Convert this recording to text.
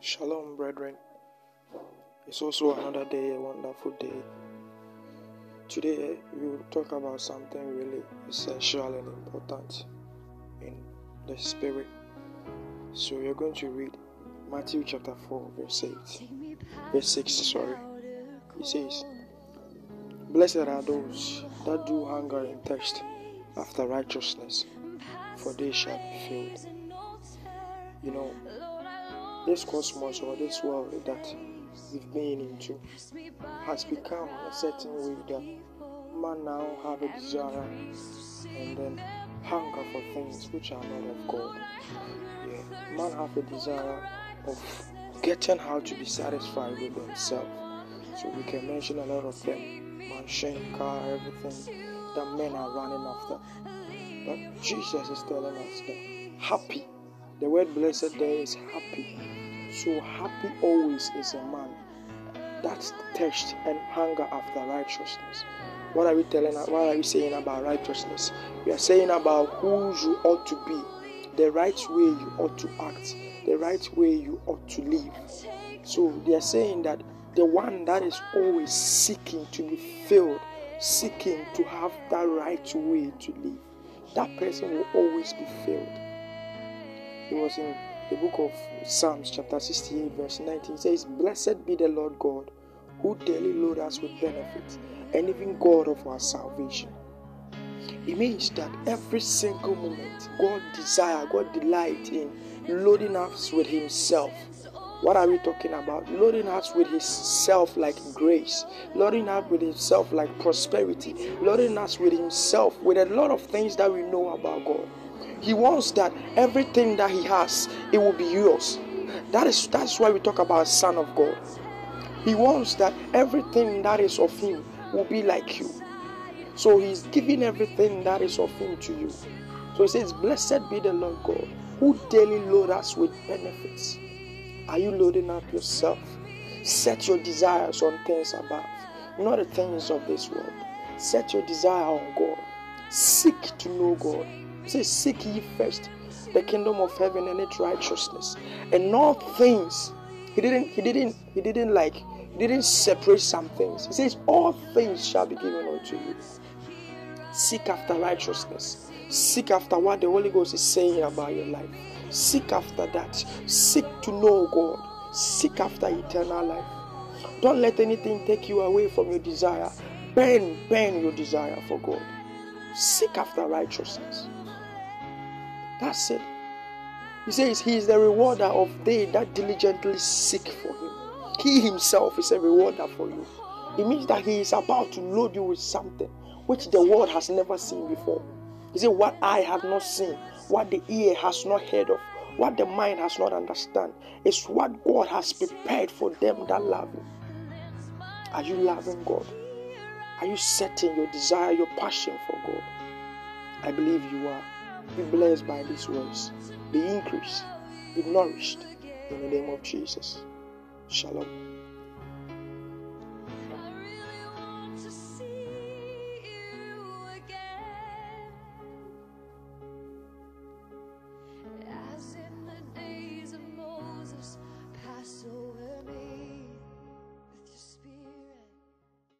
Shalom, brethren. It's also another day, a wonderful day. Today, we will talk about something really essential and important in the spirit. So, we are going to read Matthew chapter 4, verse 8, verse 6. Sorry, it says, Blessed are those that do hunger and thirst after righteousness, for they shall be filled. You know, this cosmos or this world that we've been into has become a certain way that man now have a desire and then hunger for things which are not of God. Yeah, man have a desire of getting how to be satisfied with himself. So we can mention a lot of them, mansion, car, everything that men are running after. But Jesus is telling us that happy. The word blessed there is happy so happy always is a man that thirst and hunger after righteousness. What are we telling? What are we saying about righteousness? We are saying about who you ought to be, the right way you ought to act, the right way you ought to live. So they are saying that the one that is always seeking to be filled, seeking to have that right way to live, that person will always be filled. It was in the book of Psalms, chapter 68, verse 19 It says, Blessed be the Lord God, who daily load us with benefits, and even God of our salvation. It means that every single moment, God desire, God delight in loading us with Himself. What are we talking about? Loading us with His self like grace, loading us with Himself like prosperity, loading us with Himself with a lot of things that we know about God. He wants that everything that he has, it will be yours. That is that's why we talk about Son of God. He wants that everything that is of him will be like you. So he's giving everything that is of him to you. So he says, Blessed be the Lord God, who daily load us with benefits. Are you loading up yourself? Set your desires on things above, not the things of this world. Set your desire on God. Seek to know God. Say, Seek ye first the kingdom of heaven and its righteousness. And all things. He didn't, he didn't, he didn't like, he didn't separate some things. He says, All things shall be given unto you. Seek after righteousness. Seek after what the Holy Ghost is saying about your life. Seek after that. Seek to know God. Seek after eternal life. Don't let anything take you away from your desire. Burn, burn your desire for God. Seek after righteousness. That's it. He says he is the rewarder of they that diligently seek for him. He himself is a rewarder for you. It means that he is about to load you with something which the world has never seen before. He said, What eye have not seen, what the ear has not heard of, what the mind has not understand, is what God has prepared for them that love him. Are you loving God? Are you setting your desire, your passion for God? I believe you are. Be blessed by these words. Be increased. Be nourished in the name of Jesus. Shalom.